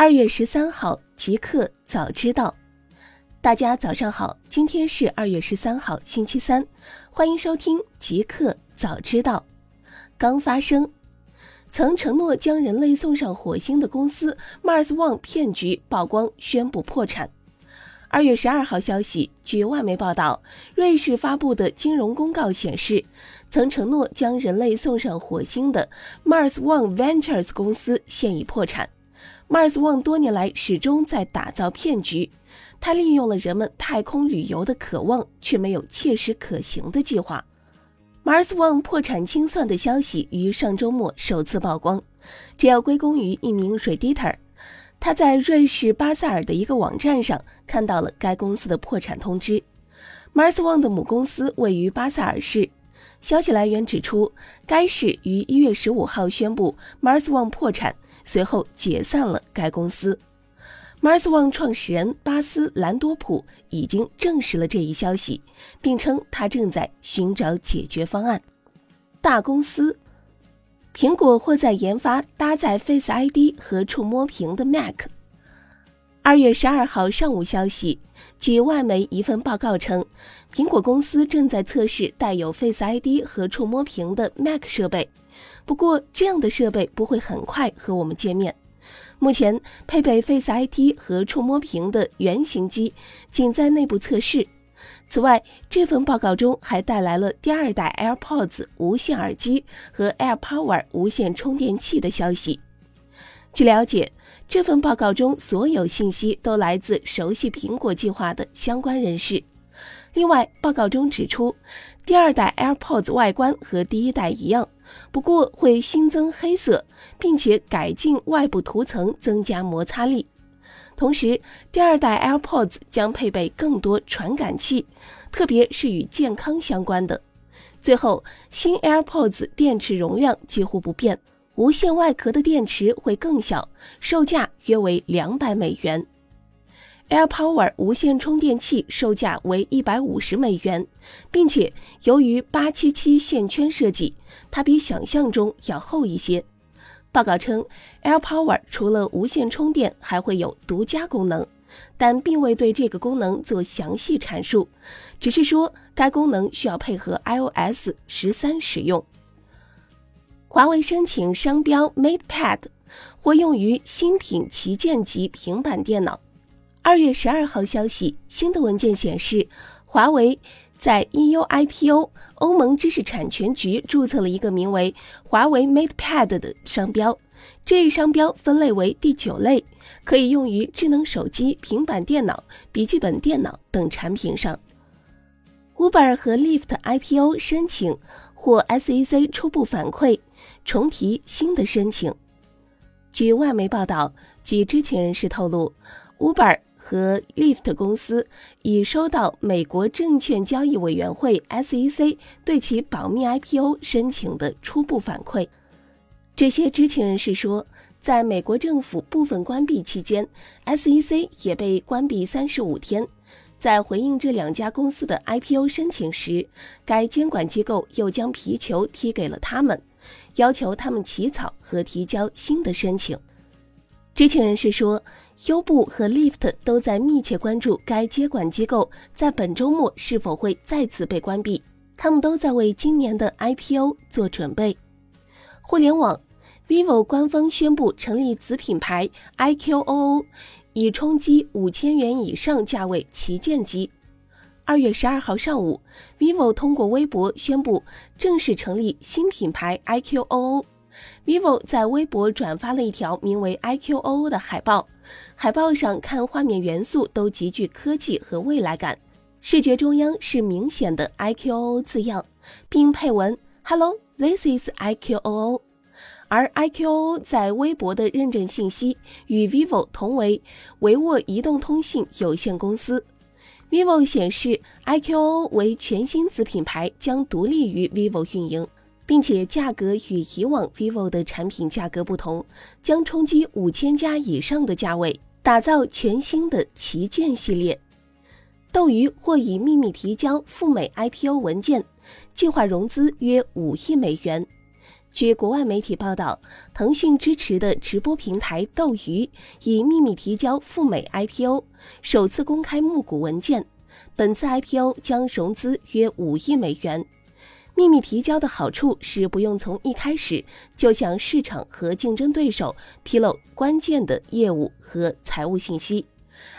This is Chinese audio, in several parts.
二月十三号，极客早知道。大家早上好，今天是二月十三号，星期三，欢迎收听极客早知道。刚发生，曾承诺将人类送上火星的公司 Mars One 骗局曝光，宣布破产。二月十二号消息，据外媒报道，瑞士发布的金融公告显示，曾承诺将人类送上火星的 Mars One Ventures 公司现已破产。Mars One 多年来始终在打造骗局，他利用了人们太空旅游的渴望，却没有切实可行的计划。Mars One 破产清算的消息于上周末首次曝光，这要归功于一名 Redditor，他在瑞士巴塞尔的一个网站上看到了该公司的破产通知。Mars One 的母公司位于巴塞尔市，消息来源指出，该市于一月十五号宣布 Mars One 破产。随后解散了该公司。Mars One 创始人巴斯兰多普已经证实了这一消息，并称他正在寻找解决方案。大公司，苹果或在研发搭载 Face ID 和触摸屏的 Mac。二月十二号上午消息，据外媒一份报告称，苹果公司正在测试带有 Face ID 和触摸屏的 Mac 设备。不过，这样的设备不会很快和我们见面。目前，配备 Face ID 和触摸屏的原型机仅在内部测试。此外，这份报告中还带来了第二代 AirPods 无线耳机和 AirPower 无线充电器的消息。据了解，这份报告中所有信息都来自熟悉苹果计划的相关人士。另外，报告中指出，第二代 AirPods 外观和第一代一样。不过会新增黑色，并且改进外部涂层，增加摩擦力。同时，第二代 AirPods 将配备更多传感器，特别是与健康相关的。最后，新 AirPods 电池容量几乎不变，无线外壳的电池会更小，售价约为两百美元。AirPower 无线充电器售价为一百五十美元，并且由于八七七线圈设计，它比想象中要厚一些。报告称，AirPower 除了无线充电，还会有独家功能，但并未对这个功能做详细阐述，只是说该功能需要配合 iOS 十三使用。华为申请商标 MatePad，或用于新品旗舰级平板电脑。二月十二号消息，新的文件显示，华为在 EU IPO 欧盟知识产权局注册了一个名为“华为 MatePad” 的商标。这一商标分类为第九类，可以用于智能手机、平板电脑、笔记本电脑等产品上。Uber 和 Lyft IPO 申请获 SEC 初步反馈，重提新的申请。据外媒报道，据知情人士透露，Uber。和 Lyft 公司已收到美国证券交易委员会 SEC 对其保密 IPO 申请的初步反馈。这些知情人士说，在美国政府部分关闭期间，SEC 也被关闭三十五天。在回应这两家公司的 IPO 申请时，该监管机构又将皮球踢给了他们，要求他们起草和提交新的申请。知情人士说，优步和 Lyft 都在密切关注该接管机构在本周末是否会再次被关闭。他们都在为今年的 IPO 做准备。互联网，vivo 官方宣布成立子品牌 iQOO，以冲击五千元以上价位旗舰机。二月十二号上午，vivo 通过微博宣布正式成立新品牌 iQOO。Vivo 在微博转发了一条名为 iQOO 的海报，海报上看画面元素都极具科技和未来感，视觉中央是明显的 iQOO 字样，并配文 “Hello, this is iQOO”。而 iQOO 在微博的认证信息与 vivo 同为维沃移动通信有限公司。vivo 显示 iQOO 为全新子品牌，将独立于 vivo 运营。并且价格与以往 vivo 的产品价格不同，将冲击五千加以上的价位，打造全新的旗舰系列。斗鱼或已秘密提交赴美 IPO 文件，计划融资约五亿美元。据国外媒体报道，腾讯支持的直播平台斗鱼已秘密提交赴美 IPO，首次公开募股文件。本次 IPO 将融资约五亿美元。秘密提交的好处是不用从一开始就向市场和竞争对手披露关键的业务和财务信息。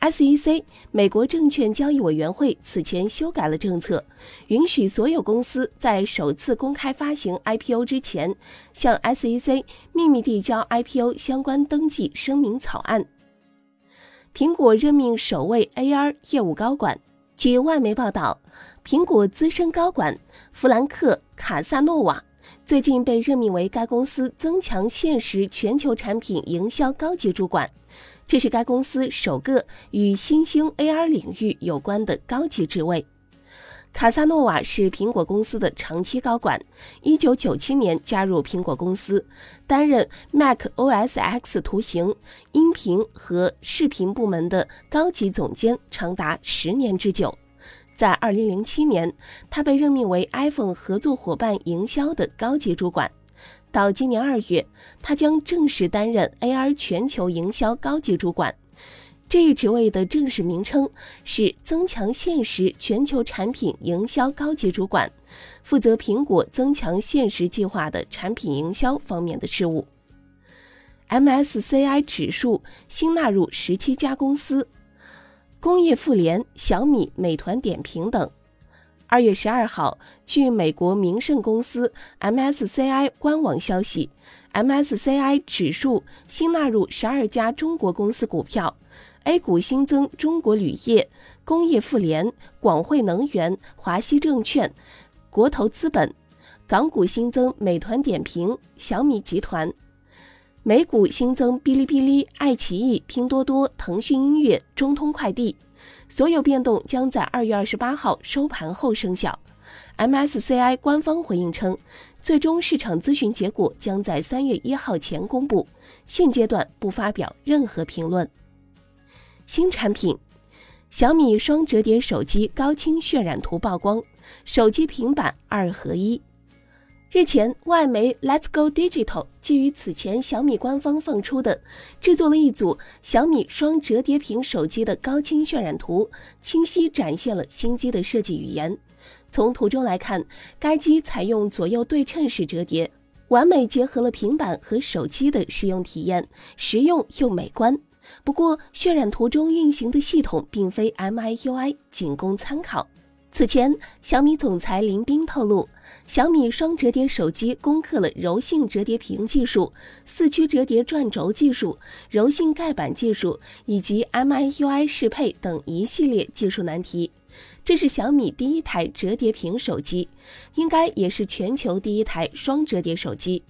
SEC 美国证券交易委员会此前修改了政策，允许所有公司在首次公开发行 IPO 之前，向 SEC 秘密递交 IPO 相关登记声明草案。苹果任命首位 AR 业务高管。据外媒报道，苹果资深高管弗兰克·卡萨诺瓦最近被任命为该公司增强现实全球产品营销高级主管。这是该公司首个与新兴 AR 领域有关的高级职位。卡萨诺瓦是苹果公司的长期高管，1997年加入苹果公司，担任 Mac OS X 图形、音频和视频部门的高级总监，长达十年之久。在2007年，他被任命为 iPhone 合作伙伴营销的高级主管。到今年二月，他将正式担任 AR 全球营销高级主管。这一职位的正式名称是增强现实全球产品营销高级主管，负责苹果增强现实计划的产品营销方面的事务。MSCI 指数新纳入十七家公司，工业富联、小米、美团点评等。二月十二号，据美国名胜公司 MSCI 官网消息，MSCI 指数新纳入十二家中国公司股票，A 股新增中国铝业、工业富联、广汇能源、华西证券、国投资本；港股新增美团点评、小米集团；美股新增哔哩哔哩、爱奇艺、拼多多、腾讯音乐、中通快递。所有变动将在二月二十八号收盘后生效。MSCI 官方回应称，最终市场咨询结果将在三月一号前公布，现阶段不发表任何评论。新产品，小米双折叠手机高清渲染图曝光，手机平板二合一。日前，外媒 Let's Go Digital 基于此前小米官方放出的制作了一组小米双折叠屏手机的高清渲染图，清晰展现了新机的设计语言。从图中来看，该机采用左右对称式折叠，完美结合了平板和手机的使用体验，实用又美观。不过，渲染图中运行的系统并非 MIUI，仅供参考。此前，小米总裁林斌透露，小米双折叠手机攻克了柔性折叠屏技术、四驱折叠转轴技术、柔性盖板技术以及 MIUI 适配等一系列技术难题。这是小米第一台折叠屏手机，应该也是全球第一台双折叠手机。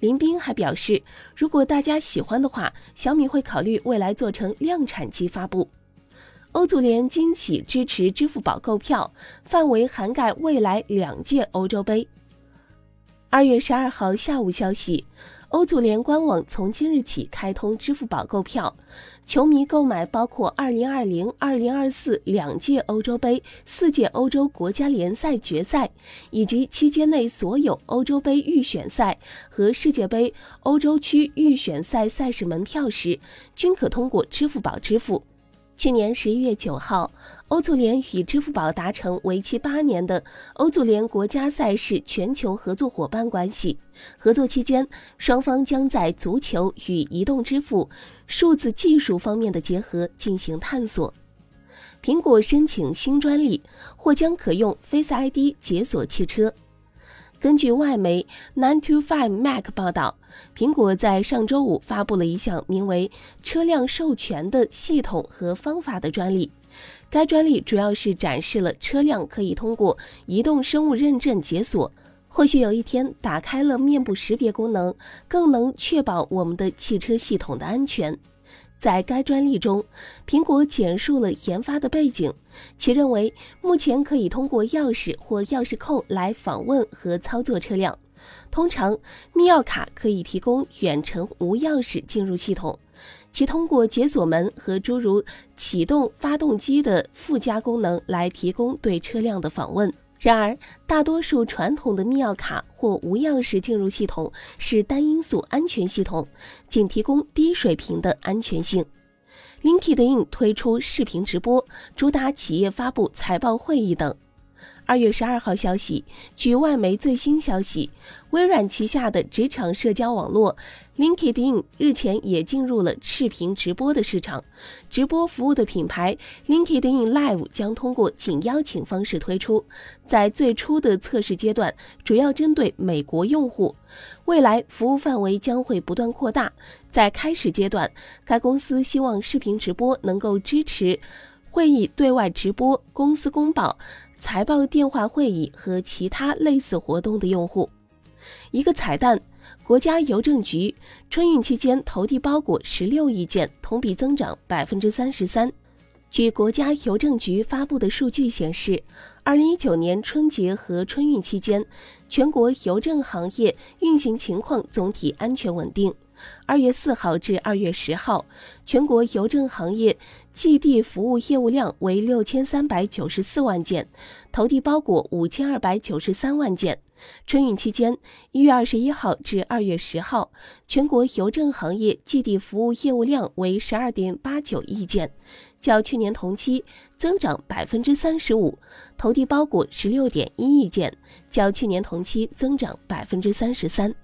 林斌还表示，如果大家喜欢的话，小米会考虑未来做成量产机发布。欧足联今起支持支付宝购票，范围涵盖未来两届欧洲杯。二月十二号下午消息，欧足联官网从今日起开通支付宝购票，球迷购买包括二零二零、二零二四两届欧洲杯、四届欧洲国家联赛决赛以及期间内所有欧洲杯预选赛和世界杯欧洲区预选赛赛事门票时，均可通过支付宝支付。去年十一月九号，欧足联与支付宝达成为期八年的欧足联国家赛事全球合作伙伴关系。合作期间，双方将在足球与移动支付、数字技术方面的结合进行探索。苹果申请新专利，或将可用 Face ID 解锁汽车。根据外媒 Nine to Five Mac 报道，苹果在上周五发布了一项名为“车辆授权”的系统和方法的专利。该专利主要是展示了车辆可以通过移动生物认证解锁。或许有一天，打开了面部识别功能，更能确保我们的汽车系统的安全。在该专利中，苹果简述了研发的背景。其认为，目前可以通过钥匙或钥匙扣来访问和操作车辆。通常，密钥卡可以提供远程无钥匙进入系统，其通过解锁门和诸如启动发动机的附加功能来提供对车辆的访问。然而，大多数传统的密钥卡或无钥匙进入系统是单因素安全系统，仅提供低水平的安全性。LinkedIn 推出视频直播，主打企业发布财报会议等。二月十二号消息，据外媒最新消息，微软旗下的职场社交网络 LinkedIn 日前也进入了视频直播的市场。直播服务的品牌 LinkedIn Live 将通过仅邀请方式推出，在最初的测试阶段，主要针对美国用户。未来服务范围将会不断扩大。在开始阶段，该公司希望视频直播能够支持会议对外直播、公司公报。财报电话会议和其他类似活动的用户，一个彩蛋：国家邮政局春运期间投递包裹十六亿件，同比增长百分之三十三。据国家邮政局发布的数据显示，二零一九年春节和春运期间，全国邮政行业运行情况总体安全稳定。二月四号至二月十号，全国邮政行业寄递服务业务量为六千三百九十四万件，投递包裹五千二百九十三万件。春运期间，一月二十一号至二月十号，全国邮政行业寄递服务业务量为十二点八九亿件，较去年同期增长百分之三十五；投递包裹十六点一亿件，较去年同期增长百分之三十三。